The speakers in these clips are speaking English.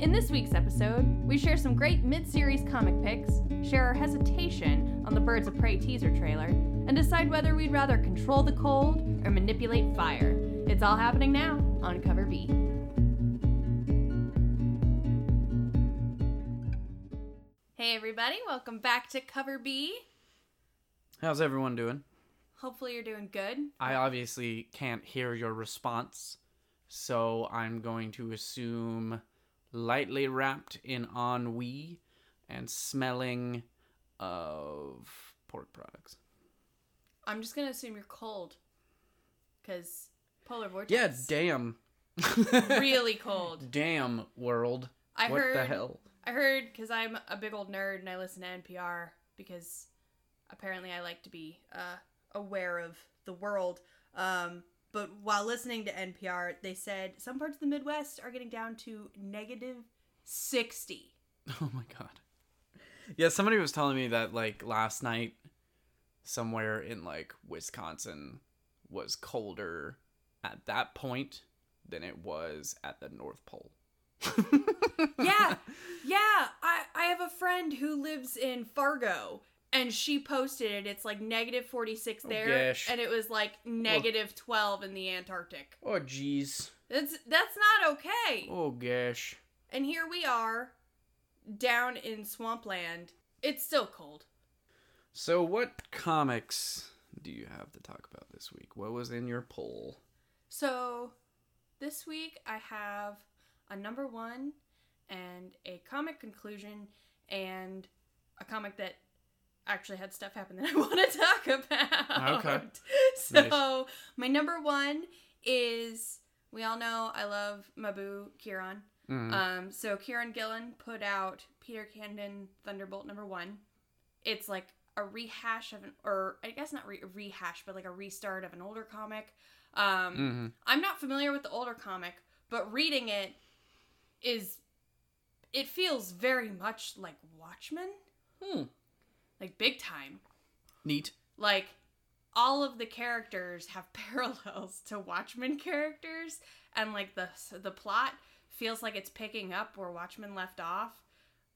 In this week's episode, we share some great mid series comic picks, share our hesitation on the Birds of Prey teaser trailer, and decide whether we'd rather control the cold or manipulate fire. It's all happening now on Cover B. Hey, everybody, welcome back to Cover B. How's everyone doing? Hopefully, you're doing good. I obviously can't hear your response, so I'm going to assume lightly wrapped in ennui and smelling of pork products. I'm just gonna assume you're cold, because polar vortex. Yeah, damn. really cold. Damn, world. I what heard. the hell? I heard because I'm a big old nerd and I listen to NPR because apparently I like to be uh, aware of the world. Um, but while listening to NPR, they said some parts of the Midwest are getting down to negative 60. Oh my god. Yeah, somebody was telling me that like last night somewhere in like Wisconsin was colder at that point than it was at the North Pole. yeah, yeah. I, I have a friend who lives in Fargo and she posted it. It's like negative 46 Oh, there. gosh. and it was like oh. negative 12 in the Antarctic. Oh jeez. That's, that's not okay. Oh gosh. And here we are, down in swampland. It's still cold. So what comics do you have to talk about this week? What was in your poll? So, this week I have a number one and a comic conclusion and a comic that actually had stuff happen that I want to talk about. Okay. So, my number one is we all know I love Mabu Kieron. Mhm. Um, so Kieron Gillen put out Peter Cannon Thunderbolt number one. It's like a rehash of an, or I guess not re- rehash, but like a restart of an older comic. Um, Mhm. I'm not familiar with the older comic, but reading it is, it feels very much like Watchmen, Hmm. Like big time. Neat. Like all of the characters have parallels to Watchmen characters, and like the the plot feels like it's picking up where Watchmen left off.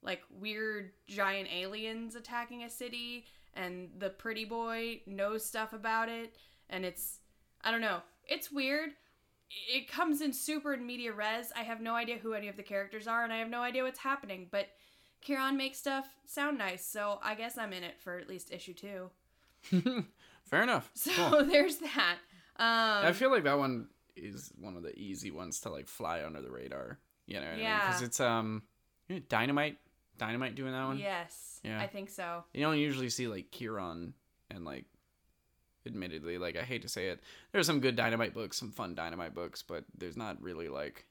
Like weird giant aliens attacking a city, and the pretty boy knows stuff about it, and it's I don't know, it's weird. It comes in super in media res. I have no idea who any of the characters are, and I have no idea what's happening. But Kieron makes stuff sound nice, so I guess I'm in it for at least issue two. Fair enough. So Cool. there's that. Um, I feel like that one is one of the easy ones to like fly under the radar. You know, yeah. because it's um, dynamite, dynamite doing that one. yes, Yeah. I think so. You don't usually see like Kieron and like admittedly, like I hate to say it, there's some good dynamite books, some fun dynamite books, but there's not really like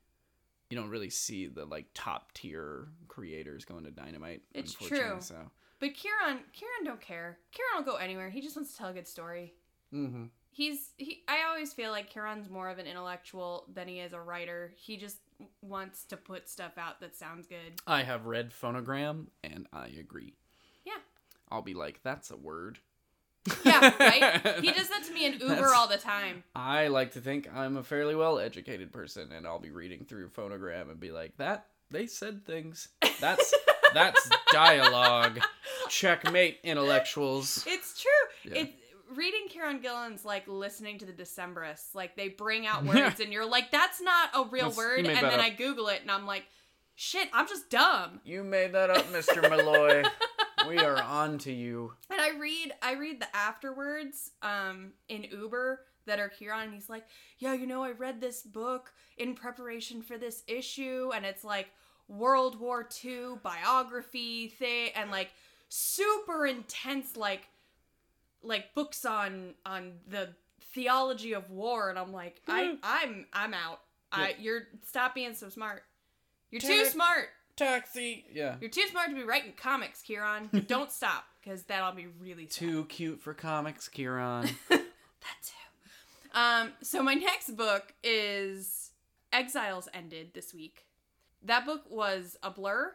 you don't really see the like top tier creators going to dynamite. It's true. So But Kieron, Kieron don't care. Kieron will go anywhere. He just wants to tell a good story. mm-hmm. He's he. I always feel like Kieron's more of an intellectual than he is a writer. He just wants to put stuff out that sounds good. I have read Phonogram and I agree. Yeah. I'll be like, that's a word. Yeah, right. he does that to me in Uber That's- all the time. I like to think I'm a fairly well educated person, and I'll be reading through phonogram and be like, "That they said things. That's that's dialogue. Checkmate, intellectuals." It's true. Yeah. It reading Kieron Gillen's like listening to the Decemberists. Like they bring out words and you're like, that's not a real That's- word. And then up. I Google it and I'm like, shit, I'm just dumb. You made that up, Mister Meloy. we are on to you. And I read I read the afterwards um in Uber that are Kieron and he's like, Yeah, you know, I read this book in preparation for this issue and it's like World War II biography thing and like super intense like like books on on the theology of war and I'm like, I I'm I'm out. I you're stop being so smart. You're too it. smart. Taxi. Yeah. You're too smart to be writing comics, Kieron. Don't stop, because that'll be really sad. Too cute for comics, Kieron. That too. Um, so my next book is Exiles ended this week. That book was a blur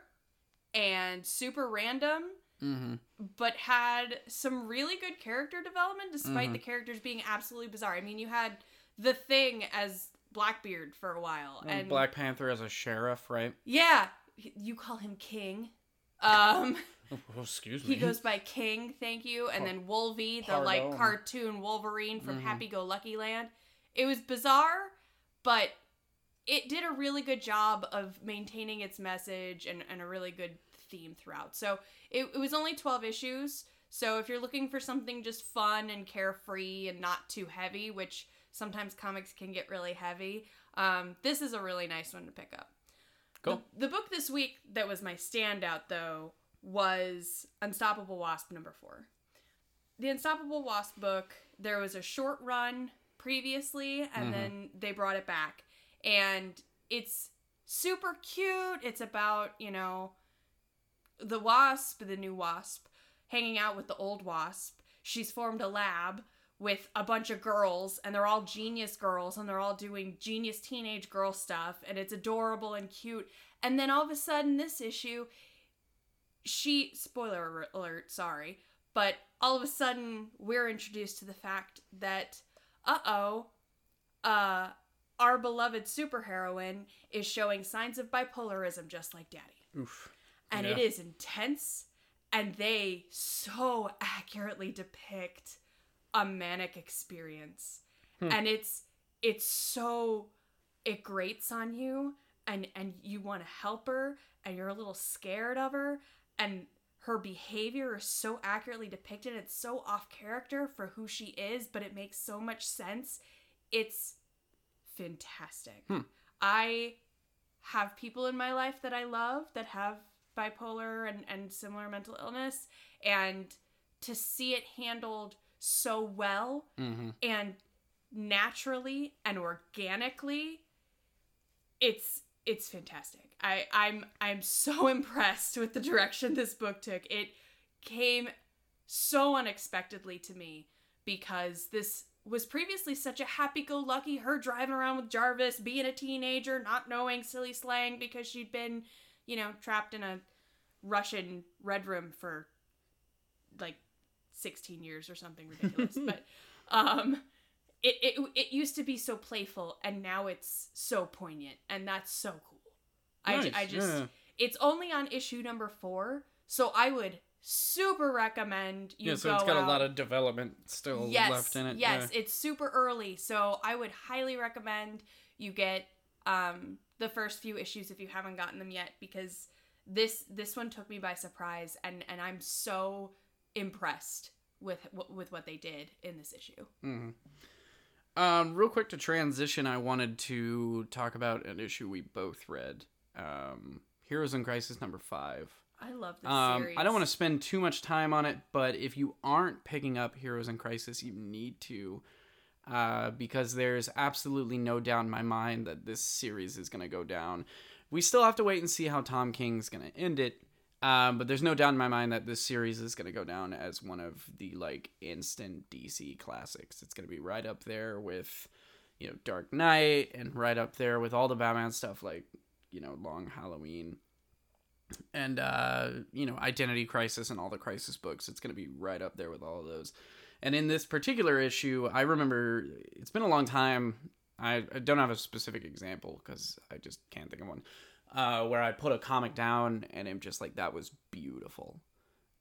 and super random, mm-hmm. but had some really good character development despite the characters being absolutely bizarre. I mean, you had the thing as Blackbeard for a while, and Black Panther as a sheriff, right? yeah, you call him King. Um, Oh, excuse me. he goes by King, thank you, and then Wolvie, the Pardon. like cartoon Wolverine from Mhm. Happy Go Lucky Land. It was bizarre, but it did a really good job of maintaining its message and, and a really good theme throughout. So it, it was only 12 issues. So if you're looking for something just fun and carefree and not too heavy, which sometimes comics can get really heavy, um, this is a really nice one to pick up. Cool. The, the book this week that was my standout, though, was Unstoppable Wasp number four. The Unstoppable Wasp book, there was a short run previously, and Mhm. then they brought it back. And it's super cute. It's about, you know, the wasp, the new wasp, hanging out with the old wasp. She's formed a lab with a bunch of girls, and they're all genius girls, and they're all doing genius teenage girl stuff, and it's adorable and cute. And then all of a sudden, this issue, she, spoiler alert, sorry, but all of a sudden, we're introduced to the fact that, uh oh, uh, our beloved superheroine is showing signs of bipolarism just like Daddy Oof. and Yeah. it is intense and they so accurately depict a manic experience Hmm. and it's it's so it grates on you and and you want to help her and you're a little scared of her and her behavior is so accurately depicted it's so off character for who she is but it makes so much sense it's fantastic Hmm. i have people in my life that I love that have bipolar and, and similar mental illness, and to see it handled so well Mm-hmm. and naturally and organically, it's it's fantastic. I I'm I'm so impressed with the direction this book took. It came so unexpectedly to me because this was previously such a happy-go-lucky her driving around with Jarvis, being a teenager, not knowing silly slang because she'd been, you know, trapped in a Russian red room for like 16 years or something ridiculous. but um it, it it used to be so playful and now it's so poignant and that's so cool. I, I just yeah. it's only on issue number 4, so I would super recommend you yeah, so it's got out. a lot of development still yes, left in it. Yes, it's super early, so I would highly recommend you get um, the first few issues if you haven't gotten them yet, because this this one took me by surprise, and and I'm so impressed with with what they did in this issue. hmm Um, real quick to transition, I wanted to talk about an issue we both read. Um, Heroes in Crisis number five. I love this Um, series. I don't want to spend too much time on it, but if you aren't picking up Heroes in Crisis, you need to, uh, because there's absolutely no doubt in my mind that this series is going to go down. We still have to wait and see how Tom King's going to end it, um, but there's no doubt in my mind that this series is going to go down as one of the like instant DC classics. It's going to be right up there with, you know, Dark Knight, and right up there with all the Batman stuff like, you know, Long Halloween. And uh, you know identity crisis and all the crisis books it's going to be right up there with all of those. And in this particular issue i remember it's been a long time. I, I don't have a specific example because i just can't think of one uh, where i put a comic down and i'm just like that was beautiful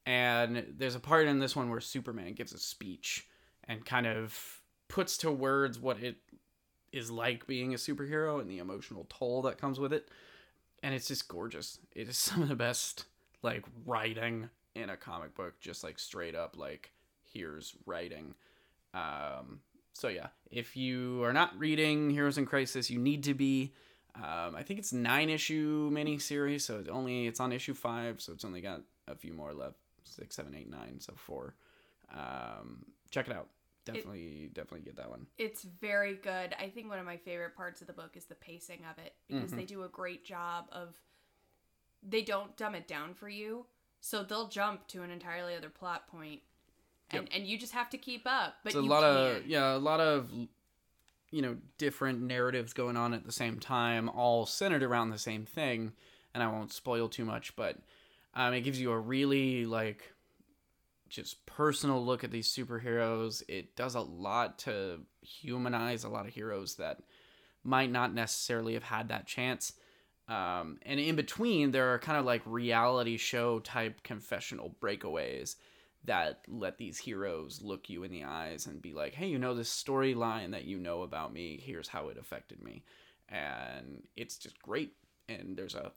and there's a part in this one where superman gives a speech and kind of puts to words what it is like being a superhero and the emotional toll that comes with it and it's just gorgeous. It is some of the best like writing in a comic book, just like straight up like here's writing. Um, so yeah, if you are not reading Heroes in Crisis, you need to be. Um, I think it's nine issue miniseries, so it's only it's on issue five, so it's only got a few more left. Six, seven, eight, nine, so four. Um, check it out. Definitely, definitely get that one. It's very good. I think one of my favorite parts of the book is the pacing of it because Mhm. they do a great job of they don't dumb it down for you. So they'll jump to an entirely other plot point and and you just have to keep up. But it's a you lot can. of yeah a lot of you know different narratives going on at the same time all centered around the same thing and i won't spoil too much but um, it gives you a really like just personal look at these superheroes. It does a lot to humanize a lot of heroes that might not necessarily have had that chance. Um, and in between, there are kind of like reality show type confessional breakaways that let these heroes look you in the eyes and be like, hey, you know, this storyline that you know about me, here's how it affected me. And it's just great. And there's a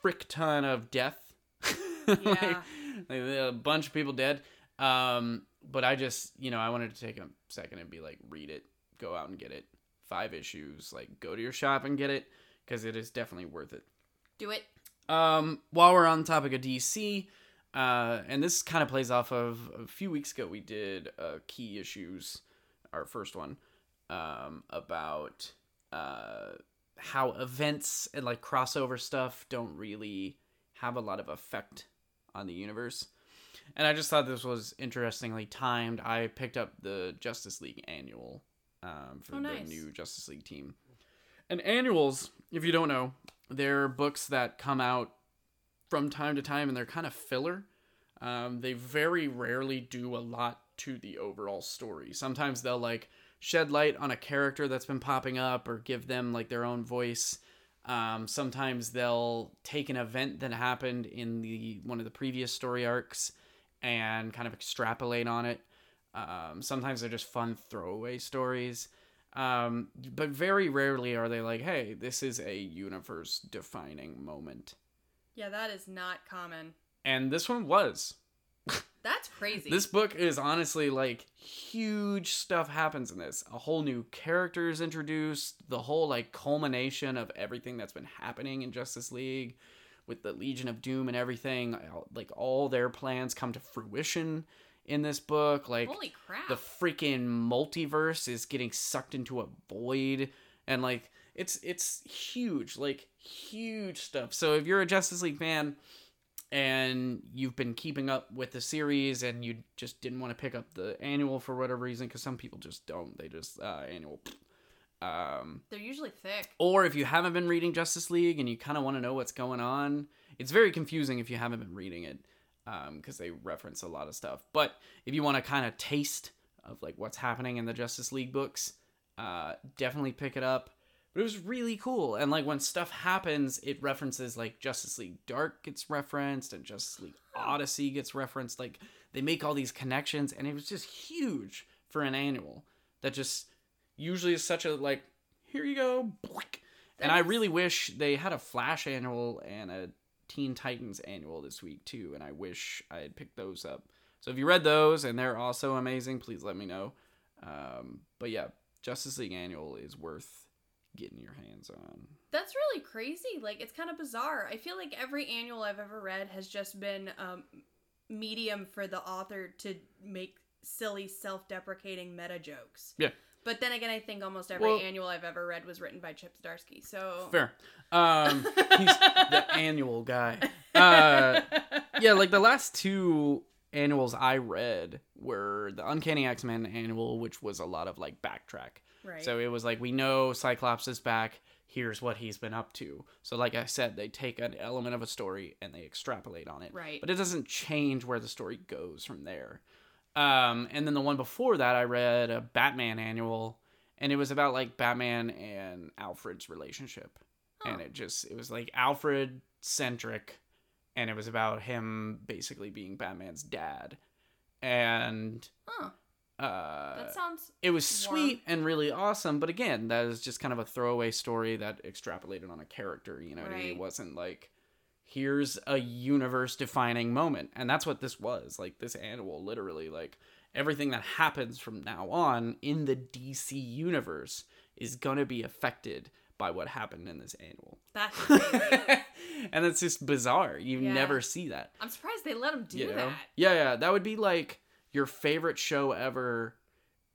frick ton of death. like, Yeah. like, a bunch of people dead. Um, but I just, you know, I wanted to take a second and be like, read it, go out and get it. Five issues, like, go to your shop and get it because it is definitely worth it. Do it. Um, while we're on the topic of DC, uh, and this kind of plays off of a few weeks ago, we did uh, key issues, our first one, um, about uh, how events and like crossover stuff don't really have a lot of effect on the universe. And I just thought this was interestingly timed. I picked up the Justice League annual um, for Oh, nice. the new Justice League team. And annuals, if you don't know, they're books that come out from time to time and they're kind of filler. Um, they very rarely do a lot to the overall story. Sometimes they'll like shed light on a character that's been popping up or give them like their own voice. Um, sometimes they'll take an event that happened in the one of the previous story arcs and kind of extrapolate on it. Um, sometimes they're just fun throwaway stories. Um, but very rarely are they like, hey, this is a universe defining moment. Yeah, that is not common. And this one was. That's crazy. This book is honestly like huge stuff happens in this. A whole new character is introduced, the whole like culmination of everything that's been happening in Justice League with the Legion of Doom and everything. Like all their plans come to fruition in this book. Like Holy crap. the freaking multiverse is getting sucked into a void and like it's it's huge like huge stuff so if you're a justice league fan and you've been keeping up with the series and you just didn't want to pick up the annual for whatever reason because some people just don't they just uh annual um They're usually thick. or if you haven't been reading Justice League and you kind of want to know what's going on, it's very confusing if you haven't been reading it because they reference a lot of stuff. But if you want to kind of taste of like what's happening in the Justice League books, uh, definitely pick it up. But it was really cool, and like when stuff happens, it references like Justice League Dark gets referenced and Justice League Odyssey gets referenced. Like they make all these connections, and it was just huge for an annual that just usually is such a like here you go and i really wish they had a flash annual and a teen titans annual this week too and i wish i had picked those up. So if you read those and they're also amazing please let me know. Um, but yeah justice league annual is worth getting your hands on That's really crazy. Like it's kind of bizarre. I feel like every annual I've ever read has just been um medium for the author to make silly self-deprecating meta jokes. Yeah. But then again, I think almost every Well- annual I've ever read was written by Chip Zdarsky. So fair um, he's the annual guy uh, yeah, like the last two annuals I read were the Uncanny X Men annual, which was a lot of like backtrack. Right. So it was like we know Cyclops is back. Here's what he's been up to. So like I said, they take an element of a story and they extrapolate on it. Right. But it doesn't change where the story goes from there. Um, and then the one before that, I read a Batman annual, and it was about like Batman and Alfred's relationship, and Oh. it just it was like Alfred centric, and it was about him basically being Batman's dad, and Huh. Uh, That sounds it was sweet and really awesome but again that is just kind of a throwaway story that extrapolated on a character you know what I mean? it wasn't like here's a universe defining moment and that's what this was like this annual literally like everything that happens from now on in the dc universe is gonna be affected by what happened in this annual that's and it's just bizarre you Yeah. never see that I'm surprised they let him do you know? that. Yeah, yeah. That would be like your favorite show ever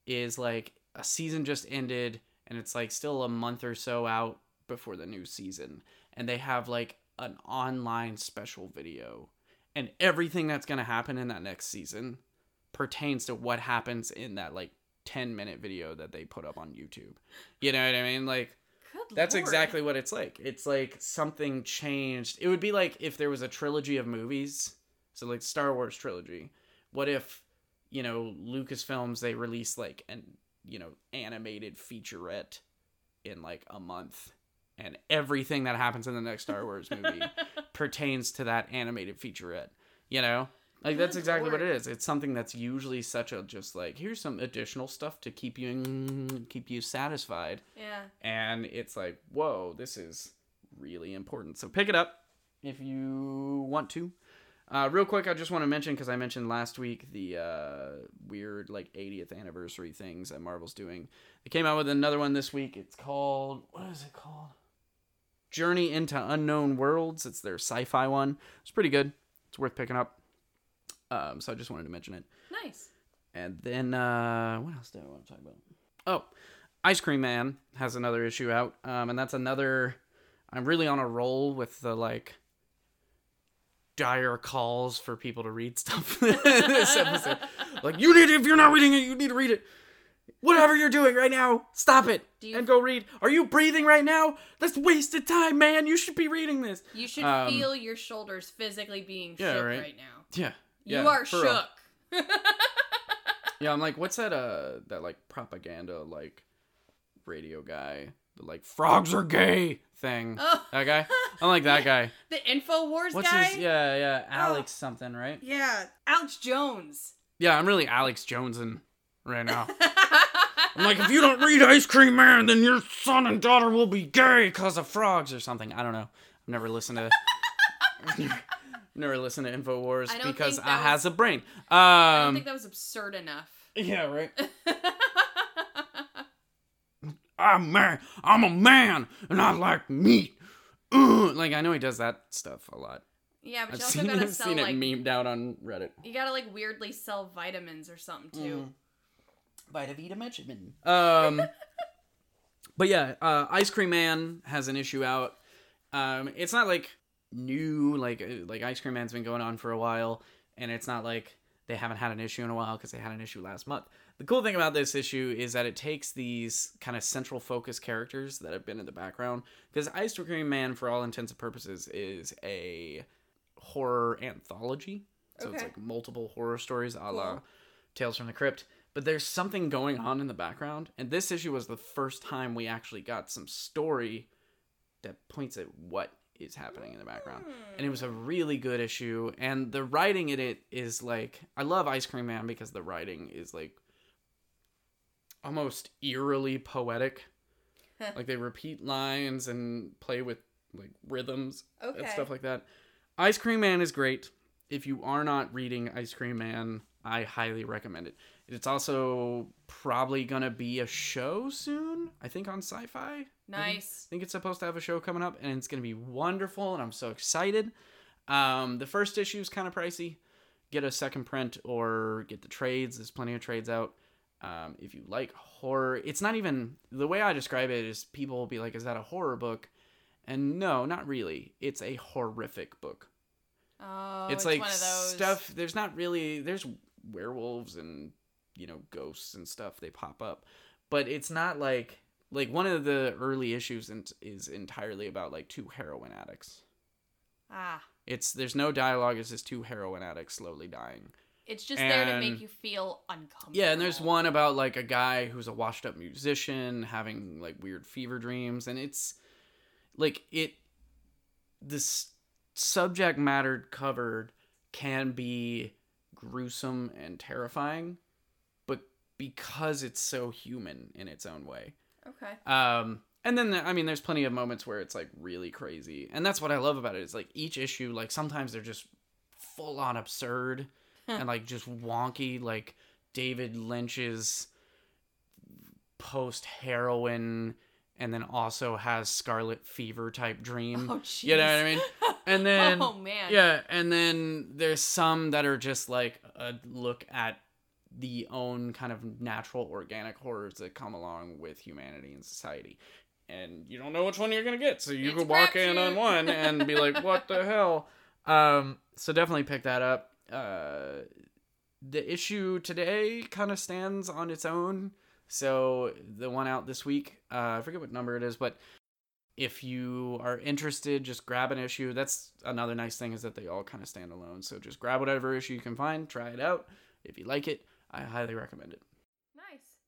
is like a season just ended and it's like still a month or so out before the new season. And they have like an online special video. And everything that's going to happen in that next season pertains to what happens in that like 10 minute video that they put up on YouTube. You know what I mean? Like, Good that's lord. exactly what it's like. It's like something changed. It would be like if there was a trilogy of movies, so like Star Wars trilogy. What if, you know, Lucasfilms they release like an, you know, animated featurette in like a month and everything that happens in the next Star Wars movie pertains to that animated featurette. You know, like that's exactly what it is. It's something that's usually such a just like here's some additional stuff to keep you keep you satisfied, Yeah. and it's like whoa, this is really important. So pick it up if you want to. Uh, real quick, I just want to mention because I mentioned last week the uh, weird like 80th anniversary things that Marvel's doing. They came out with another one this week. It's called what is it called? Journey into Unknown Worlds. It's their sci-fi one. It's pretty good. It's worth picking up. Um, so I just wanted to mention it. Nice. And then uh, what else did I want to talk about? Oh, Ice Cream Man has another issue out, um, and that's another. I'm really on a roll with the like dire calls for people to read stuff. Like you need if you're not reading it, you need to read it. Whatever you're doing right now, stop it Do you- and go read. Are you breathing right now? That's wasted time, man. You should be reading this. You should Um, feel your shoulders physically being yeah, shook right. right, now. Yeah. You yeah, are shook. Yeah, I'm like, what's that? Uh, that like propaganda like radio guy, the like frogs are gay thing. Oh. That guy. I'm like that guy. the Infowars What's guy? his? Yeah, yeah, Alex something, right? Yeah, Alex Jones. Yeah, I'm really Alex Jonesin right now. I'm like, if you don't read Ice Cream Man, then your son and daughter will be gay because of frogs or something. I don't know. I've never listened to. never listened to Infowars I because I that has a brain. I don't Um, think that was absurd enough. yeah, right. I'm man. I'm a man, and I like meat. Ugh. Like I know he does that stuff a lot. yeah, but I've you also seen, gotta I've sell seen like it memed out on Reddit. you gotta like weirdly sell vitamins or something too. Vitavita Benjamin. Um, but yeah, uh, Ice Cream Man has an issue out. Um, it's not like new, like uh, like Ice Cream Man's been going on for a while, and it's not like they haven't had an issue in a while because they had an issue last month. The cool thing about this issue is that it takes these kind of central focus characters that have been in the background because Ice Cream Man, for all intents and purposes, is a horror anthology. So it's like multiple horror stories, a la Cool. Tales from the Crypt. But there's something going on in the background, and this issue was the first time we actually got some story that points at what is happening in the background. And it was a really good issue, and the writing in it is like I love Ice Cream Man because the writing is like almost eerily poetic. like they repeat lines and play with like rhythms and stuff like that. Ice Cream Man is great. If you are not reading Ice Cream Man, I highly recommend it. It's also probably gonna be a show soon. I think on Sci-Fi. Nice. I think it's supposed to have a show coming up, and it's gonna be wonderful, and I'm so excited. Um, the first issue is kind of pricey. Get a second print or get the trades. There's plenty of trades out. Um, if you like horror, it's not even the way I describe it is people will be like, "Is that a horror book?" And no, not really. It's a horrific book. Oh, it's, it's, like one of those stuff. There's not really. There's werewolves and you know ghosts and stuff. They pop up, but it's not like like one of the early issues in, is entirely about like two heroin addicts. Ah, It's there's no dialogue. It's just two heroin addicts slowly dying. it's just there to make you feel uncomfortable. Yeah, and there's one about like a guy who's a washed up musician having like weird fever dreams, and it's like it. This subject matter covered can be gruesome and terrifying, because it's so human in its own way. Okay. Um, and then I mean, there's plenty of moments where it's like really crazy, and that's what I love about it. Is like each issue, like sometimes they're just full on absurd and like just wonky, like David Lynch's post heroin, and then also has Scarlet Fever type dream. Oh, jeez. you know what I mean? And then oh man. yeah, and then there's some that are just like a look at the own kind of natural organic horrors that come along with humanity and society. And you don't know which one you're gonna get, so you It's could walk in on one and be like, "What the hell?" Um, so definitely pick that up. Uh, the issue today kind of stands on its own. So the one out this week, uh, I forget what number it is, but if you are interested, just grab an issue. That's another nice thing is that they all kind of stand alone. So just grab whatever issue you can find, try it out. If you like it, I highly recommend it. Nice.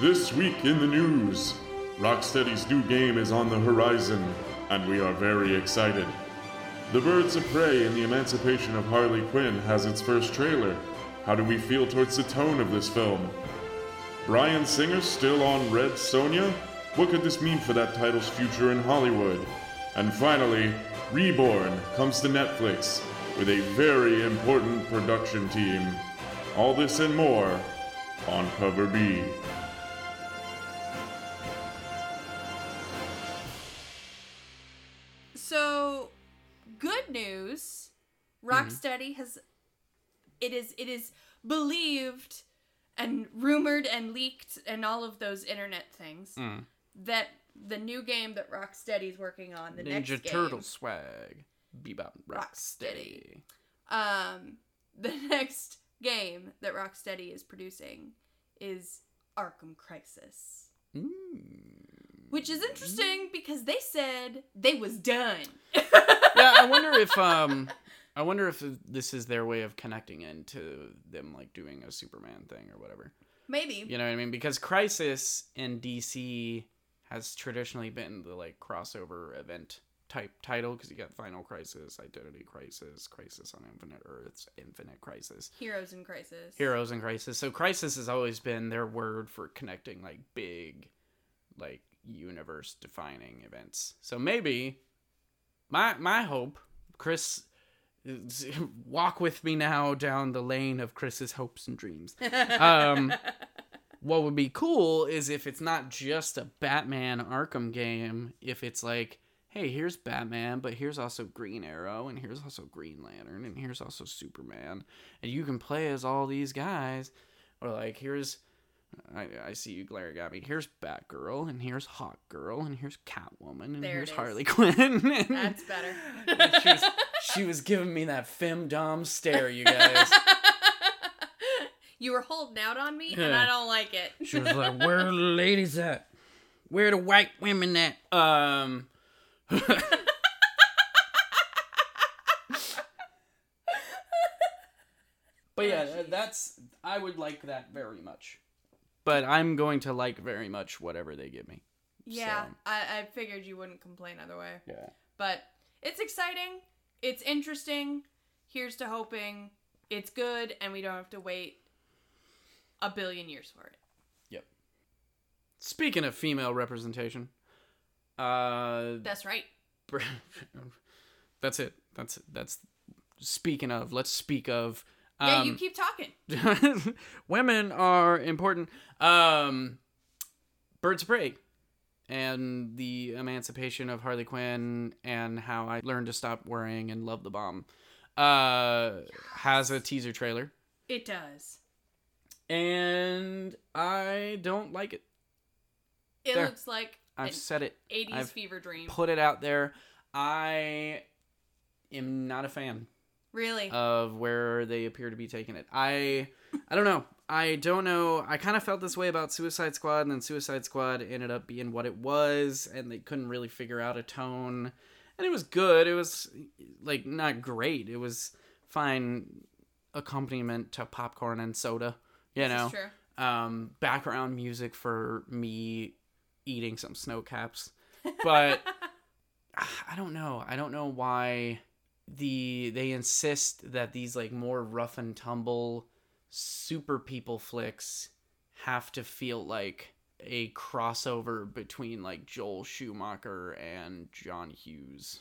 This week in the news, Rocksteady's new game is on the horizon, and we are very excited. The Birds of Prey and the Emancipation of Harley Quinn has its first trailer. How do we feel towards the tone of this film? Bryan Singer still on Red Sonja? What could this mean for that title's future in Hollywood? And finally, Reborn comes to Netflix with a very important production team. All this and more on Cover B. So, good news. Rocksteady has it is it is believed and rumored and leaked and all of those internet things Mm. that the new game that Rocksteady's working on, the next Ninja game, Turtle swag. Bebop Rocksteady. Rocksteady. um the next game that Rocksteady is producing is Arkham Crisis. Mm. Which is interesting because they said they was done. yeah, I wonder if um, I wonder if this is their way of connecting into them like doing a Superman thing or whatever. Maybe. You know what I mean? Because Crisis in DC has traditionally been the like crossover event type title because you got Final Crisis, Identity Crisis, Crisis on Infinite Earths, Infinite Crisis, Heroes in Crisis. Heroes in Crisis. So Crisis has always been their word for connecting like big, like universe defining events. So maybe my my hope, Chris, walk with me now down the lane of Chris's hopes and dreams. Um, what would be cool is if it's not just a Batman Arkham game, if it's like, hey, here's Batman, but here's also Green Arrow, and here's also Green Lantern, and here's also Superman, and you can play as all these guys, or like, here's. I, I see you glaring at me. Here's Batgirl, and here's Hot Girl, and here's Catwoman, and There here's. Harley Quinn. That's better. she, was, she was giving me that femdom stare, you guys. you were holding out on me, and I don't like it. She was like, "Where are the ladies at? Where are the white women at?" Um. But yeah, Oh, that's I would like that very much. But I'm going to like very much whatever they give me. Yeah, So- I, I figured you wouldn't complain other way. Yeah. But it's exciting. It's interesting. Here's to hoping it's good and we don't have to wait a billion years for it. Yep. Speaking of female representation, uh, That's right. that's it. That's that's. Speaking of, let's speak of. Yeah, you um, keep talking. women are important. Um, Birds of Prey and the emancipation of Harley Quinn and how I learned to stop worrying and love the bomb uh, has a teaser trailer. It does. And I don't like it. It There. looks like I've said it. 80s I've fever dream. Put it out there. I am not a fan. really? of where they appear to be taking it. I I don't know. I don't know. I kind of felt this way about Suicide Squad, and then Suicide Squad ended up being what it was, and they couldn't really figure out a tone. And it was good. It was like not great. It was fine accompaniment to popcorn and soda. You know, um, background music for me eating some snow caps. But ah, I don't know. I don't know why the they insist that these like more rough and tumble super people flicks have to feel like a crossover between like Joel Schumacher and John Hughes.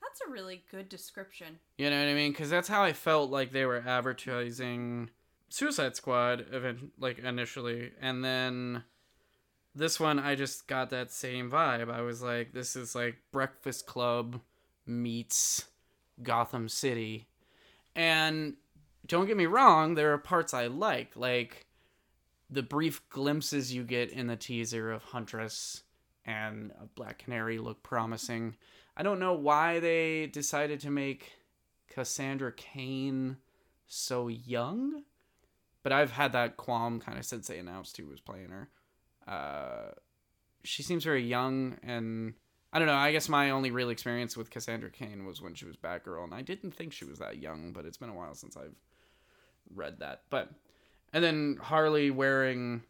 That's a really good description. You know what I mean? Because that's how I felt like they were advertising Suicide Squad event like initially, and then this one I just got that same vibe. I was like, this is like Breakfast Club meets Gotham City, and don't get me wrong, there are parts I like, like the brief glimpses you get in the teaser of Huntress and Black Canary look promising. I don't know why they decided to make Cassandra Cain so young, but I've had that qualm kind of since they announced who was playing her. Uh, she seems very young, and I don't know. I guess my only real experience with Cassandra Cain was when she was Batgirl, and I didn't think she was that young, but it's been a while since I've read that. But and then Harley wearing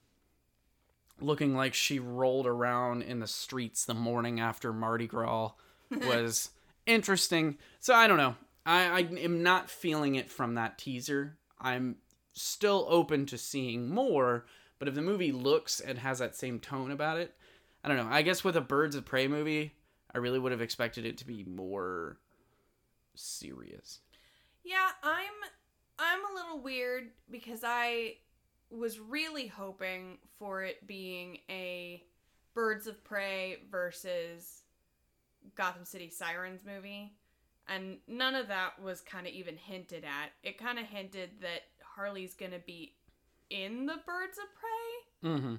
looking like she rolled around in the streets the morning after Mardi Gras was interesting. So I don't know. I, I am not feeling it from that teaser. I'm still open to seeing more, but if the movie looks and has that same tone about it, I don't know. I guess with a Birds of Prey movie, I really would have expected it to be more serious. Yeah, I'm I'm a little weird because I was really hoping for it being a Birds of Prey versus Gotham City Sirens movie. And none of that was kind of even hinted at. It kind of hinted that Harley's going to be in the Birds of Prey. Mm-hmm.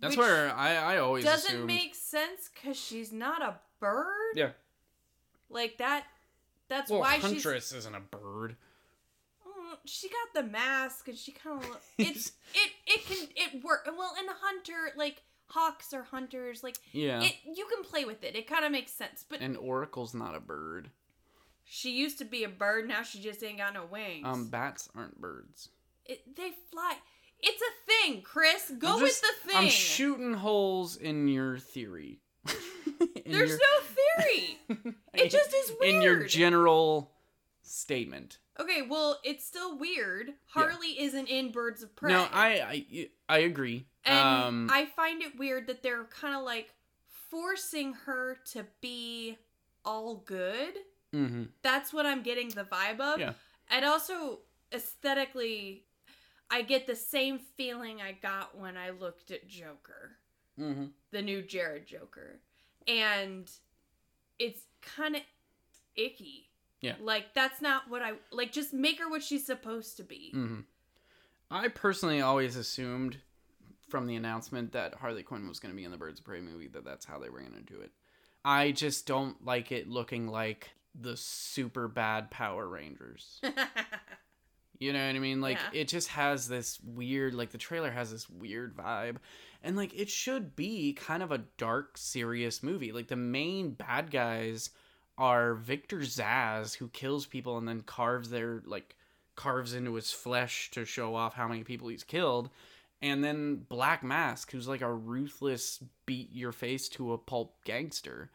That's Which where I, I always Doesn't assumed. make sense because she's not a bird. yeah. Like that. That's Well, why she's. Huntress isn't a bird. Mm, she got the mask and she kind of it's it it can it work well in a hunter like hawks are hunters like Yeah. it you can play with it it kind of makes sense but and Oracle's not a bird. she used to be a bird now she just ain't got no wings Um, bats aren't birds. It, they fly it's a thing chris go I'm with the thing I'm shooting holes in your theory. In there's your- no theory it just is weird in your general statement. okay well it's still weird harley isn't in birds of prey No, I, I I agree. And um, I find it weird that they're kind of like forcing her to be all good. mhm. That's what I'm getting the vibe of. Yeah. And also aesthetically, I get the same feeling I got when I looked at Joker, Mhm. the new Jared Joker. And it's kind of icky. Yeah. Like that's not what I like just make her what she's supposed to be. Mhm. I personally always assumed from the announcement that Harley Quinn was going to be in the Birds of Prey movie that that's how they were going to do it. I just don't like it looking like the super bad Power Rangers. You know what I mean? Like Yeah. it just has this weird like the trailer has this weird vibe and like it should be kind of a dark serious movie. Like the main bad guys are Victor Zsasz who kills people and then carves their like carves into his flesh to show off how many people he's killed. And then Black Mask who's like a ruthless beat your face to a pulp gangster.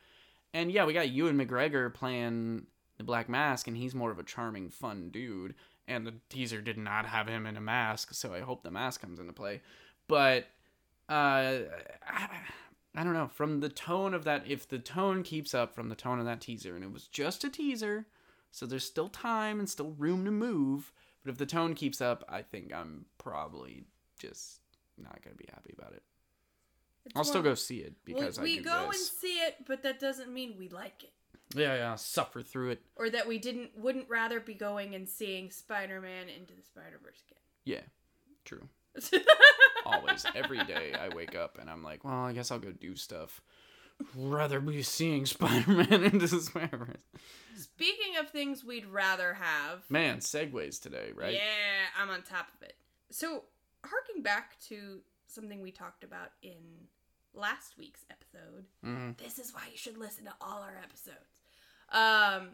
And yeah, we got Ewan McGregor playing the Black Mask and he's more of a charming fun dude and the teaser did not have him in a mask, so I hope the mask comes into play. But uh, I, I don't know. From the tone of that, if the tone keeps up from the tone of that teaser, and it was just a teaser, so there's still time and still room to move. But if the tone keeps up, I think I'm probably just not gonna be happy about it. It's I'll still go see it because we, I we go this. and see it, but that doesn't mean we like it. Yeah, yeah, suffer through it. or that we didn't wouldn't rather be going and seeing Spider-Man into the Spider-Verse again. Yeah, true. always every day i wake up and i'm like well i guess i'll go do stuff rather be seeing spider-man into the spider-verse Speaking of things we'd rather have, man segues today right yeah, I'm on top of it. So, harking back to something we talked about in last week's episode, Mhm. this is why you should listen to all our episodes. Um,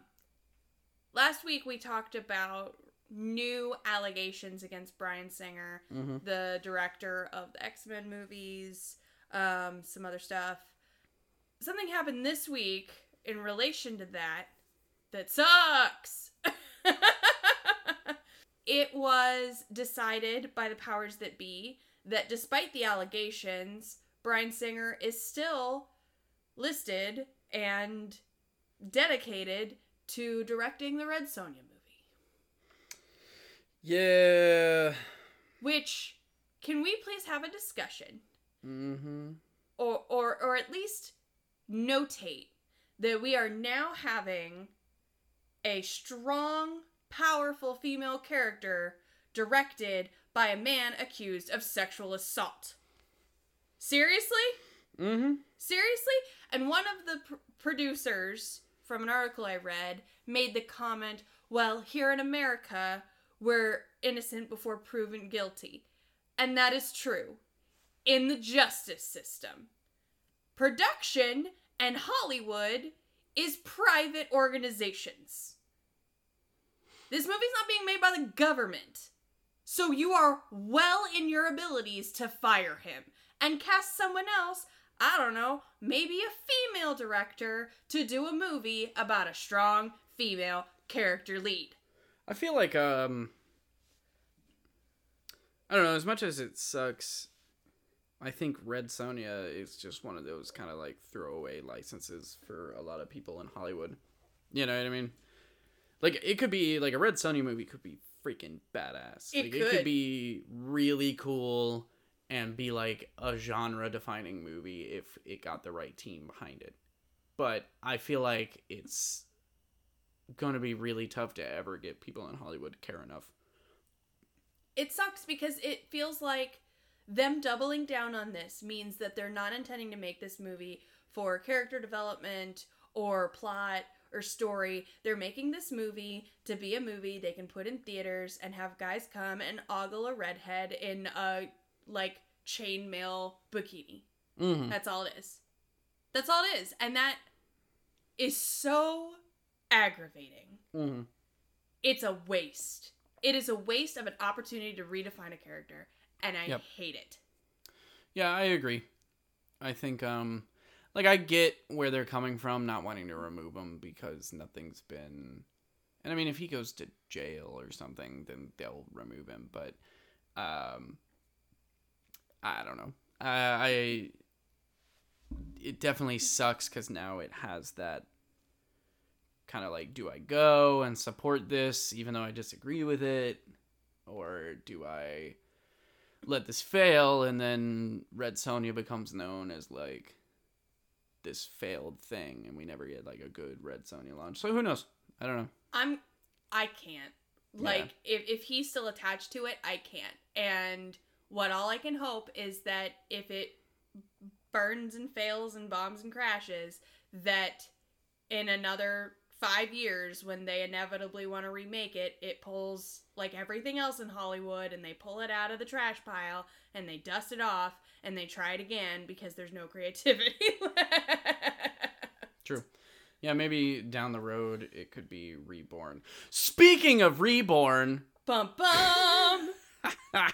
last week we talked about new allegations against Bryan Singer, Mhm. the director of the X Men movies, um, some other stuff. Something happened this week in relation to that that sucks. it was decided by the powers that be that despite the allegations, Bryan Singer is still listed and dedicated to directing the Red Sonja movie. yeah Which can we please have a discussion mm-hmm or or or at least notate that we are now having a strong, powerful female character directed by a man accused of sexual assault. Seriously? mm-hmm Seriously? And one of the pr- producers from an article I read made the comment, well, here in America, we're innocent before proven guilty. And that is true. In the justice system. Production and Hollywood is private organizations. This movie's not being made by the government. So you are well in your abilities to fire him and cast someone else, I don't know, maybe a female director to do a movie about a strong female character lead. I feel like um I don't know, as much as it sucks, I think Red Sonja is just one of those kind of like throwaway licenses for a lot of people in Hollywood. You know what I mean? Like it could be like a Red Sonja movie could be freaking badass. It like it could. could be really cool and be like a genre defining movie if it got the right team behind it. But I feel like it's going to be really tough to ever get people in Hollywood to care enough. It sucks because it feels like them doubling down on this means that they're not intending to make this movie for character development or plot or story. They're making this movie to be a movie they can put in theaters and have guys come and ogle a redhead in a like chainmail bikini. Mm-hmm. That's all it is. That's all it is. And that is so aggravating. Mm-hmm. It's a waste. It is a waste of an opportunity to redefine a character, and I Yep. hate it. Yeah, I agree. I think um like I get where they're coming from not wanting to remove him because nothing's been and I mean if he goes to jail or something then they'll remove him but um I don't know. Uh, I it definitely sucks cuz now it has that kind of like do I go and support this even though I disagree with it or do I let this fail and then Red Sonja becomes known as like this failed thing and we never get like a good Red Sonja launch. So who knows? I don't know. I'm I can't. Like if if he's still attached to it, I can't. And what all I can hope is that if it burns and fails and bombs and crashes, that in another five years when they inevitably want to remake it, it pulls like everything else in Hollywood and they pull it out of the trash pile and they dust it off and they try it again because there's no creativity left. True. Yeah, maybe down the road it could be reborn. Speaking of reborn, Bum bum.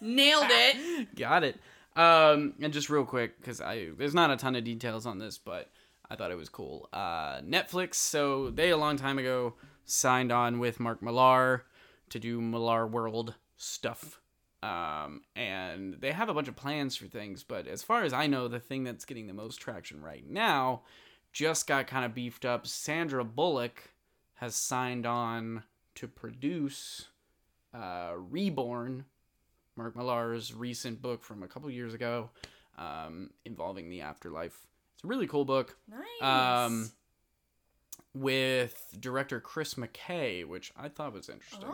Nailed it. got it. Um, and just real quick, because I there's not a ton of details on this, but I thought it was cool. Uh, Netflix, so they a long time ago signed on with Mark Millar to do Millarworld stuff. Um, and they have a bunch of plans for things, but as far as I know, the thing that's getting the most traction right now just got kind of beefed up. Sandra Bullock has signed on to produce uh, Reborn, Mark Millar's recent book from a couple years ago, um, involving the afterlife. It's a really cool book Nice. Um, with director Chris McKay, which I thought was interesting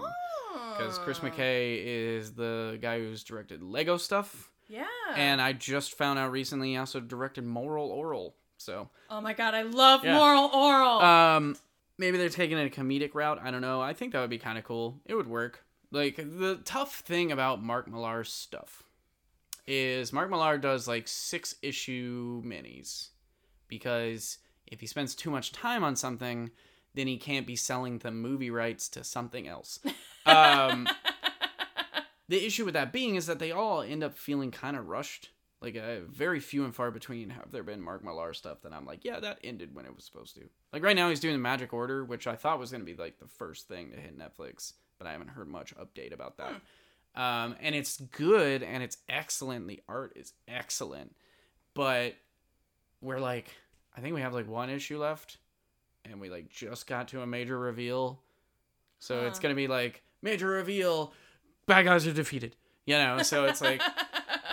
because Chris Oh. McKay is the guy who's directed Lego stuff, Yeah. and I just found out recently he also directed Moral Orel. So, oh my god, I love Yeah. Moral Orel. um, maybe they're taking a comedic route. I don't know. I think that would be kind of cool. It would work. Like the tough thing about Mark Millar's stuff is Mark Millar does like six issue minis because if he spends too much time on something, then he can't be selling the movie rights to something else. Um, the issue with that being is that they all end up feeling kind of rushed. Like uh, very few and far between have there been Mark Millar stuff that I'm like, yeah, that ended when it was supposed to. Like right now, he's doing the Magic Order, which I thought was gonna be like the first thing to hit Netflix, but I haven't heard much update about that. Um, and it's good and it's excellent. The art is excellent, but we're like, I think we have like one issue left, and we like just got to a major reveal, so it's gonna be like major reveal, bad guys are defeated. You know, so it's like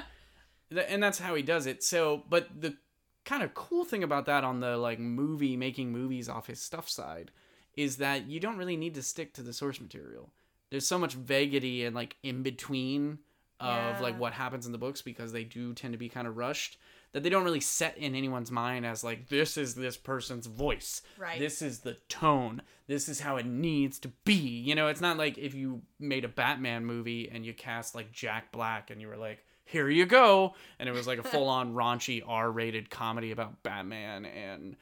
and that's how he does it. So, but the kind of cool thing about that on the like movie making movies off his stuff side is that you don't really need to stick to the source material. There's so much vaguity and like in between of Yeah. like what happens in the books because they do tend to be kind of rushed that they don't really set in anyone's mind as like this is this person's voice. Right. This is the tone. This is how it needs to be. You know, it's not like if you made a Batman movie and you cast like Jack Black and you were like, here you go. And it was like a full on raunchy R rated comedy about Batman and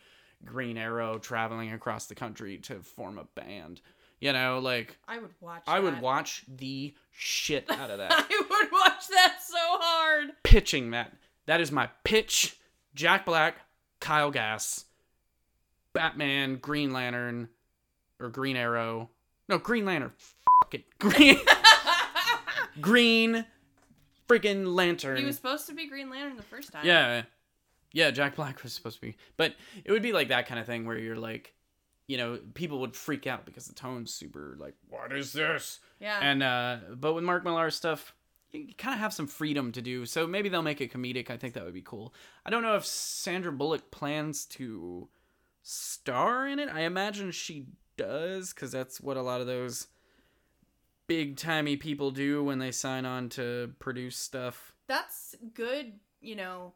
Green Arrow traveling across the country to form a band. You know, like I would watch. I would watch the shit out of that. I would watch that so hard. Pitching that. That is my pitch. Jack Black, Kyle Gass, Batman, Green Lantern, or Green Arrow. No, Green Lantern. Fuck it. Green. Green freaking Lantern. he was supposed to be Green Lantern the first time. Yeah. Yeah, Jack Black was supposed to be. But it would be like that kind of thing where you're like, you know, people would freak out because the tone's super like, what is this? Yeah. And uh but with Mark Millar stuff, you kind of have some freedom to do. So maybe they'll make it comedic. I think that would be cool. I don't know if Sandra Bullock plans to star in it. I imagine she does cuz that's what a lot of those big timey people do when they sign on to produce stuff. That's good, you know,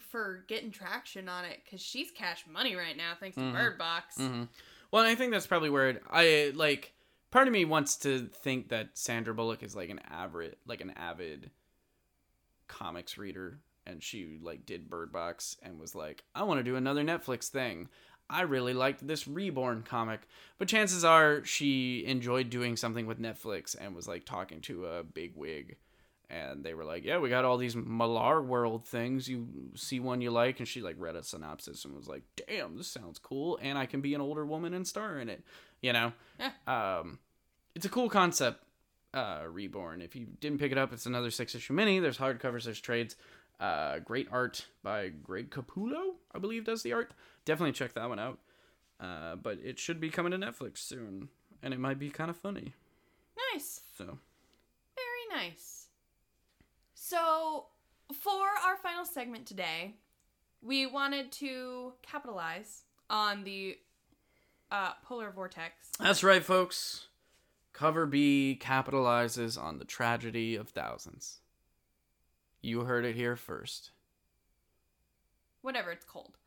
for getting traction on it because she's cash money right now thanks to Mhm. Bird Box. hmm Well, I think that's probably where it, I like. Part of me wants to think that Sandra Bullock is like an avid, like an avid comics reader, and she like did Bird Box and was like, I want to do another Netflix thing. I really liked this Reborn comic, but chances are she enjoyed doing something with Netflix and was like talking to a big wig. And they were like, "Yeah, we got all these Millarworld things. You see one you like?" And she like read a synopsis and was like, "Damn, this sounds cool." And I can be an older woman and star in it. You know, Yeah. um, it's a cool concept. Uh, Reborn. If you didn't pick it up, it's another six issue mini. There's hardcovers. There's trades. Uh, great art by Greg Capullo, I believe, does the art. Definitely check that one out. Uh, but it should be coming to Netflix soon, and it might be kind of funny. Nice. So Very nice. So, for our final segment today, we wanted to capitalize on the uh, polar vortex. that's right, folks. Cover B capitalizes on the tragedy of thousands. You heard it here first. Whatever, it's cold.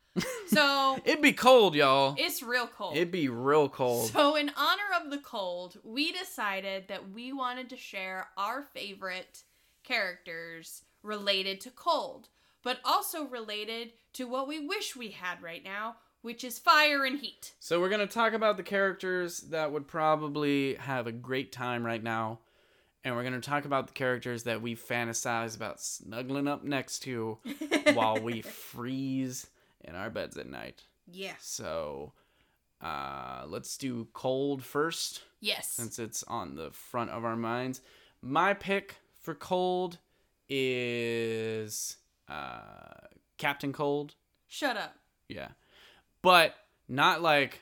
So, It'd be cold, y'all. it's real cold. It'd be real cold. So, in honor of the cold, we decided that we wanted to share our favorite characters related to cold, but also related to what we wish we had right now, which is fire and heat. So we're gonna talk about the characters that would probably have a great time right now, and we're gonna talk about the characters that we fantasize about snuggling up next to while we freeze in our beds at night. Yes. So, uh, let's do cold first, Yes. since it's on the front of our minds. My pick for cold is uh, Captain Cold. Shut up. Yeah. But not like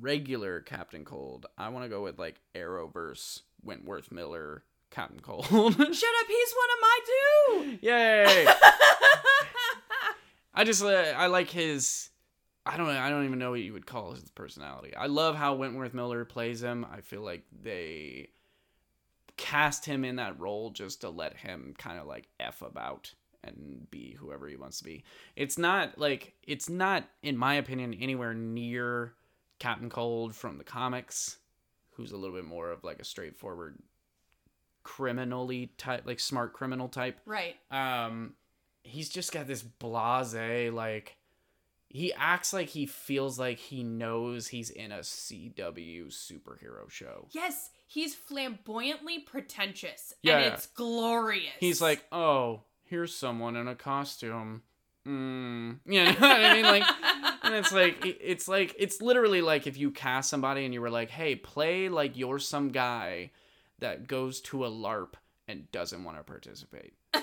regular Captain Cold. I want to go with like Arrowverse, Wentworth Miller, Captain Cold. Shut up. He's one of my two. Yay! I just uh, I like his I don't I don't even know what you would call his personality. I love how Wentworth Miller plays him. I feel like they cast him in that role just to let him kind of like f about and be whoever he wants to be. It's not like it's not in my opinion anywhere near Captain Cold from the comics, who's a little bit more of like a straightforward criminally type like smart criminal type right. um he's just got this blase like he acts like he feels like he knows he's in a CW superhero show. Yes. He's flamboyantly pretentious. Yeah. And it's glorious. He's like, "Oh, here's someone in a costume." Mm. You know what I mean? Like and it's like it's like it's literally like if you cast somebody and you were like, "Hey, play like you're some guy that goes to a LARP and doesn't want to participate."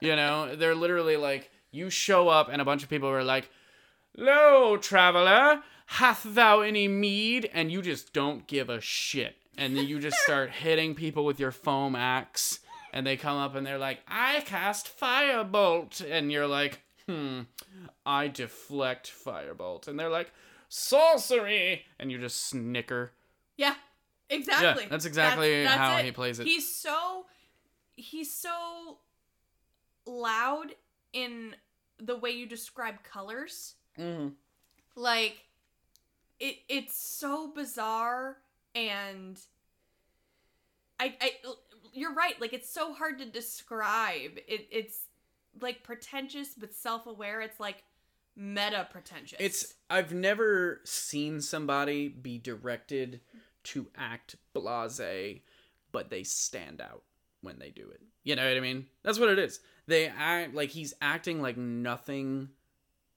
You know, they're literally like, you show up and a bunch of people are like, Lo, traveler, hath thou any mead? And you just don't give a shit. And then you just start hitting people with your foam axe. And they come up and they're like, I cast firebolt. And you're like, hmm, I deflect firebolt. And they're like, sorcery. And you just snicker. Yeah, exactly. that's exactly how he plays it. He's so he's so loud in the way you describe colors. Mm-hmm. Like it it's so bizarre and I I you're right, like it's so hard to describe. It it's like pretentious but self-aware. It's like meta pretentious. It's I've never seen somebody be directed to act blasé, but they stand out when they do it. You know what I mean? That's what it is. They act like he's acting like nothing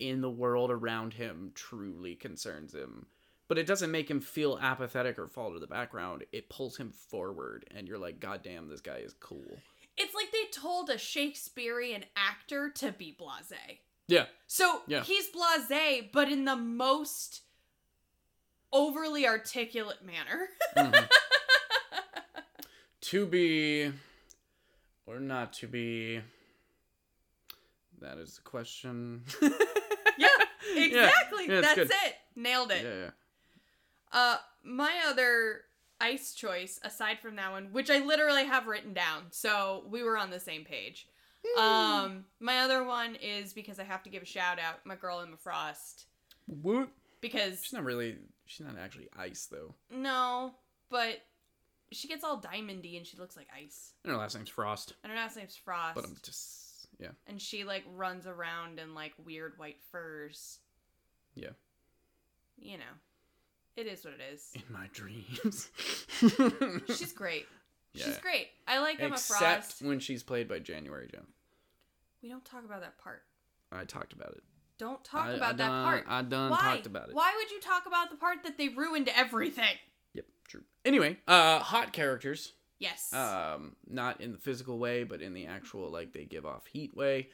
in the world around him truly concerns him. But it doesn't make him feel apathetic or fall to the background. It pulls him forward, and you're like, God damn, this guy is cool. it's like they told a Shakespearean actor to be blasé. Yeah. So Yeah. he's blasé, but in the most overly articulate manner. Mhm. to be or not to be. That is the question. yeah, exactly. Yeah, it's That's good. it. Nailed it. Yeah, yeah. Uh, my other ice choice, aside from that one, which I literally have written down, so we were on the same page. Um, my other one is because I have to give a shout out, my girl Emma Frost, What? because She's not really. She's not actually ice though. no, but she gets all diamondy and she looks like ice, And her last name's Frost. and her last name's Frost, But I'm just yeah. and she like runs around in like weird white furs. Yeah. You know, it is what it is. In my dreams. She's great. She's great. I like Emma Except Frost. when she's played by January Jones. We don't talk about that part. I talked about it. Don't talk I- I about that done- part. I done Why? talked about it. Why would you talk about the part that they ruined everything? Yep, true. Anyway, uh hot characters. Yes. um not in the physical way but in the actual like they give off heat way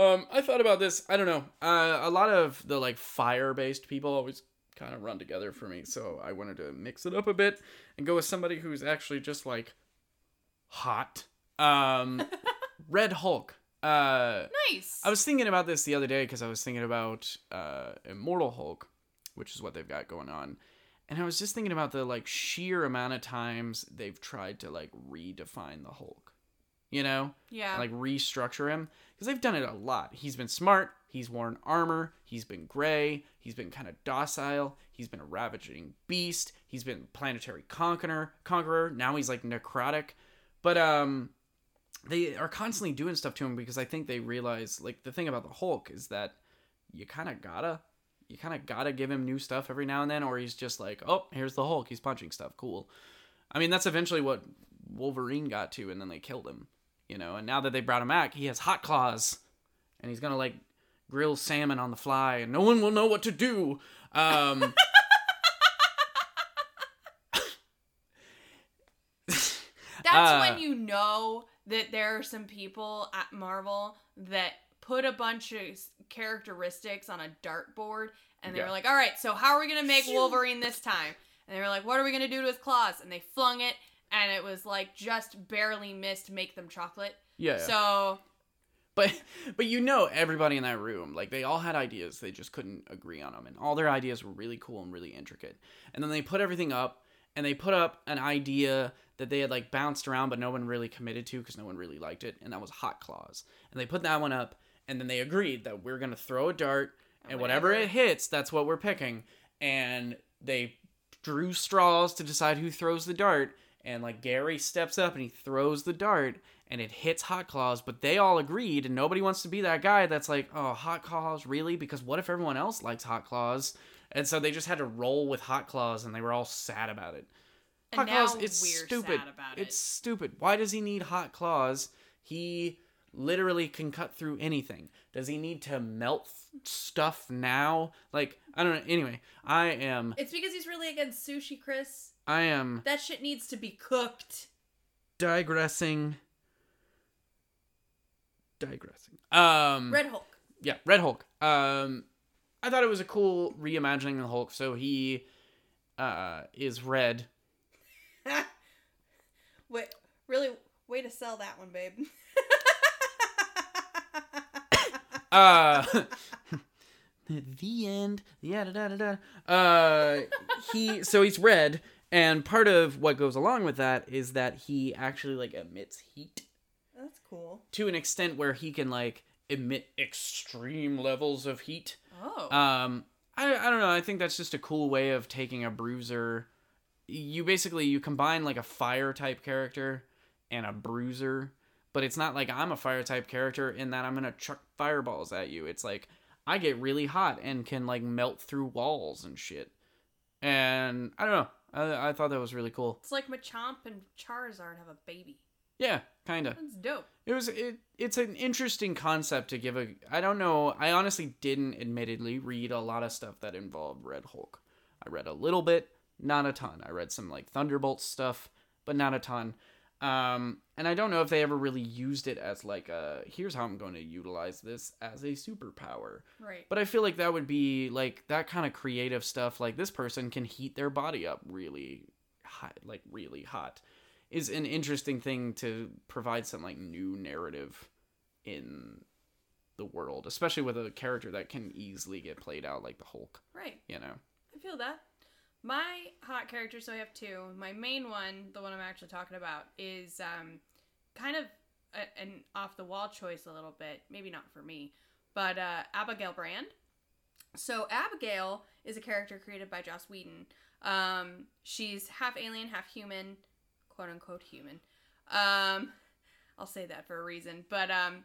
um i thought about this i don't know uh a lot of the like fire based people always kind of run together for me so i wanted to mix it up a bit and go with somebody who's actually just like hot. Um red hulk. Uh nice. I was thinking about this the other day because I was thinking about uh, Immortal Hulk, which is what they've got going on, and I was just thinking about the like sheer amount of times they've tried to like redefine the Hulk, you know, yeah. like restructure him because they've done it a lot. He's been smart. He's worn armor. He's been gray. He's been kind of docile. He's been a ravaging beast. He's been planetary conqueror. Conqueror. Now he's like necrotic, but um they are constantly doing stuff to him because I think they realize like the thing about the Hulk is that you kind of gotta you kind of gotta give him new stuff every now and then or he's just like oh here's the Hulk he's punching stuff cool I mean that's eventually what Wolverine got to and then they killed him you know and now that they brought him back he has hot claws and he's gonna like grill salmon on the fly and no one will know what to do um That's uh, when you know that there are some people at Marvel that put a bunch of characteristics on a dartboard and they Yeah. were like, all right, so how are we going to make Wolverine this time? And they were like, what are we going to do to his claws? And they flung it and it was like just barely missed make them chocolate. yeah So, But but you know everybody in that room, like they all had ideas, they just couldn't agree on them, and all their ideas were really cool and really intricate. And then they put everything up, and they put up an idea that they had like bounced around, but no one really committed to because no one really liked it, and that was Hot Claws. And they put that one up, and then they agreed that we're gonna throw a dart, and whatever, whatever- it hits, that's what we're picking. And they drew straws to decide who throws the dart, and like Gary steps up and he throws the dart and it hits Hot Claws, but they all agreed and nobody wants to be that guy that's like, "Oh, Hot Claws, really?" Because what if everyone else likes Hot Claws? And so they just had to roll with Hot Claws and they were all sad about it. and Hot Claws, it's stupid. about It's stupid. Why does he need Hot Claws? He literally can cut through anything. Does he need to melt stuff now? Like, I don't know. Anyway, I am It's because he's really against sushi, Chris. I am That shit needs to be cooked. digressing digressing. Um Red Hulk. yeah, Red Hulk. Um, I thought it was a cool reimagining of the Hulk. So he uh, is red. Wait, really? Way to sell that one, babe. Uh, the end. Yeah, da, da, da, da. Uh, he so he's red, and part of what goes along with that is that he actually like emits heat That's cool. to an extent where he can like emit extreme levels of heat. Oh. Um, I, I don't know. I think that's just a cool way of taking a bruiser. You basically you combine like a fire type character and a bruiser, but it's not like I'm a fire type character in that I'm gonna chuck fireballs at you. It's like I get really hot and can like melt through walls and shit. And I don't know. I, I thought that was really cool. It's like Machamp and Charizard have a baby. Yeah, kind of. That's dope. It was it. It's an interesting concept to give a. I don't know. I honestly didn't, admittedly, read a lot of stuff that involved Red Hulk. I read a little bit, not a ton. I read some like Thunderbolt stuff, but not a ton. Um, and I don't know if they ever really used it as like a here's how I'm going to utilize this as a superpower. Right. But I feel like that would be like that kind of creative stuff. Like this person can heat their body up really hot, like really hot, is an interesting thing to provide some like new narrative in the world, especially with a character that can easily get played out like the Hulk. right. You know. I feel that. My hot character, so I have two. My main one, the one I'm actually talking about, is um, kind of a, an off the wall choice a little bit. Maybe not for me, but uh, Abigail Brand. So Abigail is a character created by Joss Whedon. Um, she's half alien, half human, quote unquote human. Um, I'll say that for a reason, but um,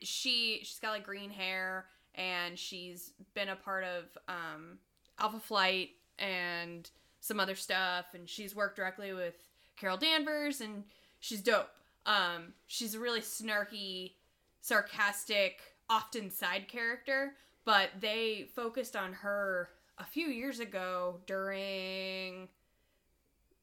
she she's got like green hair and she's been a part of um, Alpha Flight and some other stuff, and she's worked directly with Carol Danvers, and she's dope. Um, she's a really snarky, sarcastic, often side character, but they focused on her a few years ago during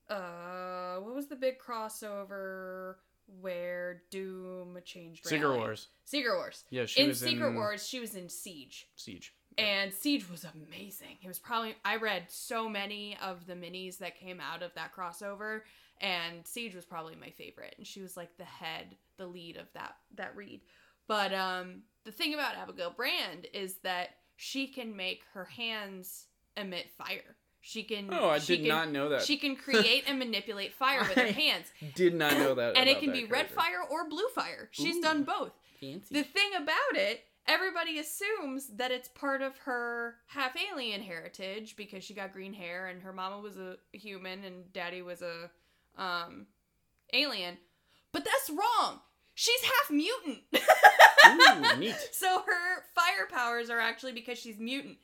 uh what was the big crossover where Doom changed Secret? Wars. Secret Wars. Yeah, she in was Secret in Wars, she was in Siege. Siege. And Siege was amazing. It was probably I read so many of the minis that came out of that crossover, and Siege was probably my favorite. And she was like the head, the lead of that that read. But um, the thing about Abigail Brand is that she can make her hands emit fire. She can. Oh, I she did can- not know that. She can create and manipulate fire with her hands, Did not know that. and it can be red fire or blue fire. She's Ooh. done both. Fancy. The thing about it, everybody assumes that it's part of her half alien heritage because she got green hair and her mama was a human and daddy was a um alien. But that's wrong. She's half mutant. Ooh, neat. so her fire powers are actually because she's mutant.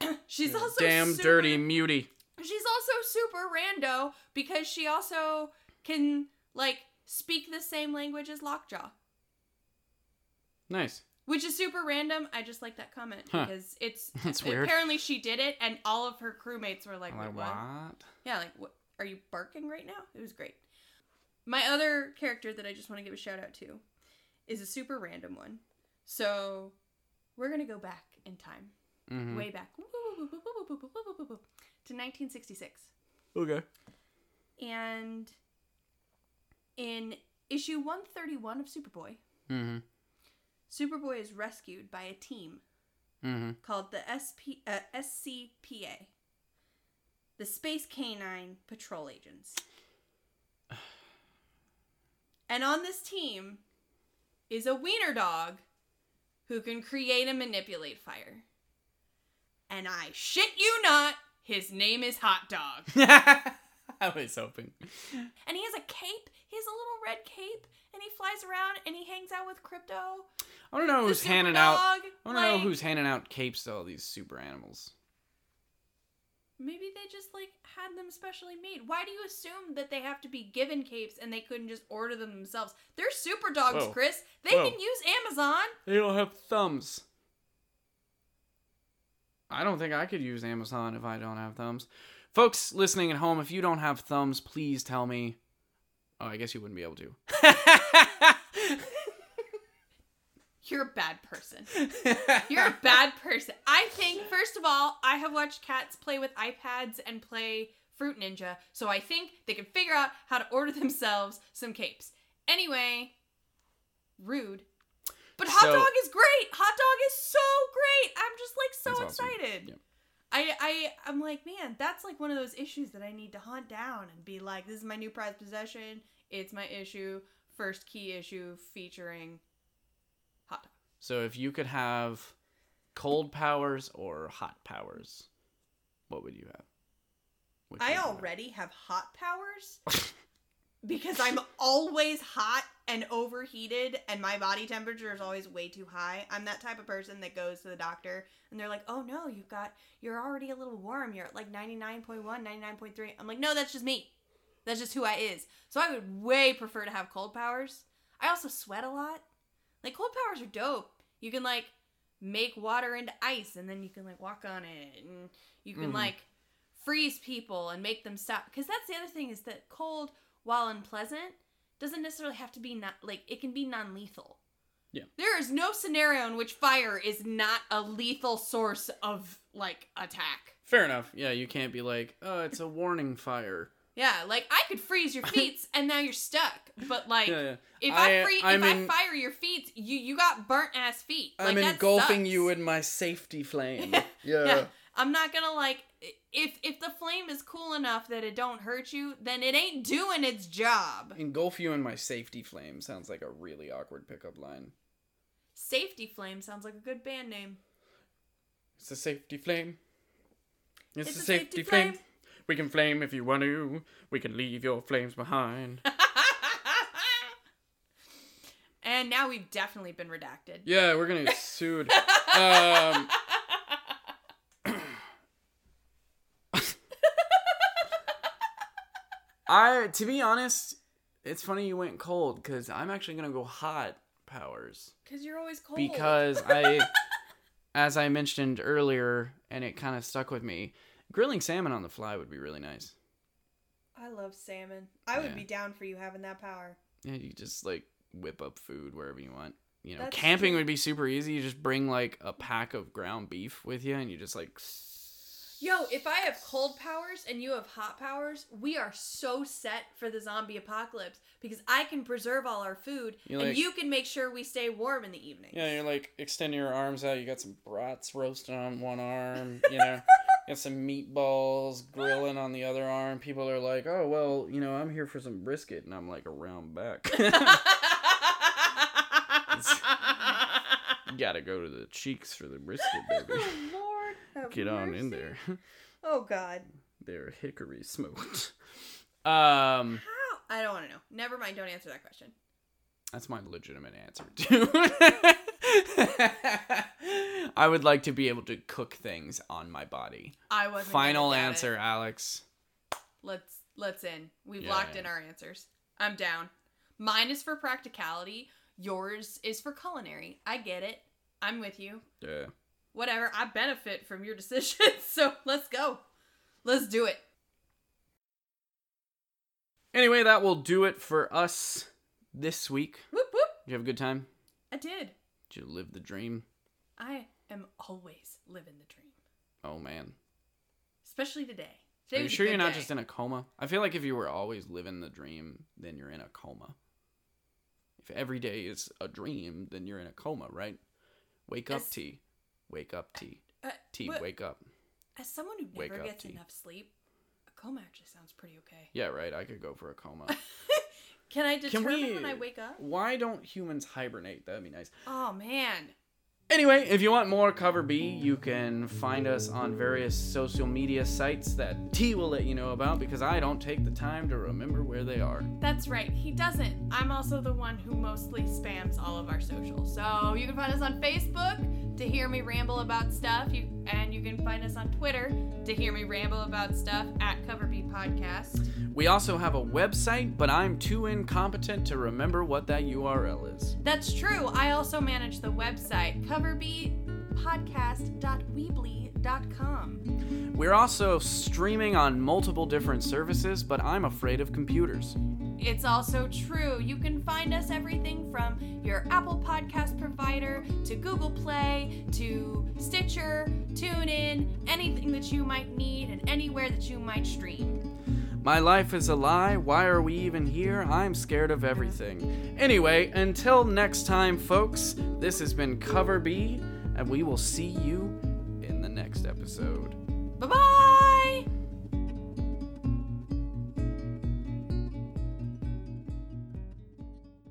she's also Damn super- dirty mutie. She's also super rando because she also can like speak the same language as Lockjaw. Nice. Which is super random. I just like that comment Huh. because it's That's weird. apparently she did it, and all of her crewmates were like, I'm "Wait, like, what? what? Yeah, like, what? Are you barking right now? It was great. My other character that I just want to give a shout out to is a super random one. So we're gonna go back in time, Mhm. way back, to 1966, Okay. and in issue 131 of Superboy, Mm-hmm. Superboy is rescued by a team Mm-hmm. called the SP, uh, SCPA, the Space Canine Patrol Agents. And on this team is a wiener dog who can create and manipulate fire. And I shit you not, his name is Hot Dog. I was hoping. And he has a cape. He has a little red cape. And he flies around and he hangs out with Krypto. I don't know who's handing out. I want to know who's handing out capes to all these super animals. Maybe they just like had them specially made. Why do you assume that they have to be given capes and they couldn't just order them themselves? They're super dogs, Whoa. Chris. They Whoa. can use Amazon. They don't have thumbs. I don't think I could use Amazon if I don't have thumbs. Folks listening at home, if you don't have thumbs, please tell me. Oh, I guess you wouldn't be able to. You're a bad person. You're a bad person. I think, first of all, I have watched cats play with iPads and play Fruit Ninja, so I think they can figure out how to order themselves some capes. Anyway, rude. But Hot So- Dog is great. Hot Dog is so great. I'm just like so awesome. excited. Yep. I, I I'm like, man, that's like one of those issues that I need to hunt down and be like, this is my new prized possession. It's my issue, first key issue featuring Hot Dog. so if you could have cold powers or hot powers, what would you have? Which I you have? already have hot powers because I'm always hot and overheated and my body temperature is always way too high. I'm that type of person that goes to the doctor and they're like, "Oh no, you've got you're already a little warm. You're at like 99.1, 99.3." I'm like, "No, that's just me. That's just who I is." So I would way prefer to have cold powers. I also sweat a lot. Like cold powers are dope. You can like make water into ice and then you can like walk on it and you can Mhm. like freeze people and make them stop because that's the other thing is that cold while unpleasant doesn't necessarily have to be not like it can be non-lethal Yeah. there is no scenario in which fire is not a lethal source of like attack Fair enough. Yeah, you can't be like, oh, it's a warning fire. yeah like i could freeze your feet and now you're stuck but like Yeah, yeah. if i, I- free I'm if in- i fire your feet you you got burnt ass feet like, I'm that engulfing sucks. you in my safety flame. Yeah. yeah. Yeah. I'm not gonna like if if the flame is cool enough that it don't hurt you, then it ain't doing its job. Engulf you in my safety flame sounds like a really awkward pickup line. Safety flame sounds like a good band name. It's a safety flame. It's, It's a, a safety, safety flame. flame. We can flame if you want to. We can leave your flames behind. and now we've definitely been redacted. yeah, we're gonna get sued. Um, I, to be honest, it's funny you went cold because I'm actually gonna go hot powers Cause you're always cold. because I, as I mentioned earlier, and it kind of stuck with me. Grilling salmon on the fly would be really nice. I love salmon. I would Yeah. be down for you having that power. Yeah, you just like whip up food wherever you want. You know, That's camping true. would be super easy. You just bring like a pack of ground beef with you, and you just like. Yo, if I have cold powers and you have hot powers, we are so set for the zombie apocalypse because I can preserve all our food You and like- you can make sure we stay warm in the evening. Yeah, you're like extending your arms out. You got some brats roasting on one arm. You know, you got some meatballs grilling on the other arm. People are like, "Oh well, you know, I'm here for some brisket," and I'm like around back. you gotta go to the cheeks for the brisket, baby. Get on in there. Oh God, They're hickory smoked. Um, how? I don't want to know. Never mind. Don't answer that question. that's my legitimate answer too. I would like to be able to cook things on my body. I wasn't. Final answer, it. Alex. Let's let's in. We've Yeah, locked yeah. in our answers. I'm down. Mine is for practicality. Yours is for culinary. I get it. I'm with you. Yeah. Whatever. I benefit from your decision. So let's go. Let's do it. Anyway, that will do it for us this week. Whoop whoop. Did you have a good time? I did. Did you live the dream? I am always living the dream, Oh man. especially today. Today Are you sure you're not day. just in a coma? I feel like if you were always living the dream, then you're in a coma. If every day is a dream, then you're in a coma, right? Wake up, As- T. Wake up, T. Uh, T, wake up. As someone who never up, gets T. enough sleep, a coma actually sounds pretty okay. Yeah, right. I could go for a coma. Can I Can determine we? when I wake up? Why don't humans hibernate? That'd be nice. Oh man. Anyway, if you want more Cover B, you can find us on various social media sites that T will let you know about because I don't take the time to remember where they are. That's right. He doesn't. I'm also the one who mostly spams all of our socials. So you can find us on Facebook to hear me ramble about stuff. You and you can find us on Twitter to hear me ramble about stuff at Cover B Podcast. We also have a website, but I'm too incompetent to remember what that URL is. That's true. I also manage the website We're also streaming on multiple different services, but I'm afraid of computers. It's also true. You can find us everything from your Apple Podcast provider to Google Play to Stitcher, TuneIn, anything that you might need and anywhere that you might stream. My life is a lie. Why are we even here? I'm scared of everything. Anyway, until next time, folks, this has been Cover B, and we will see you next episode. Bye bye!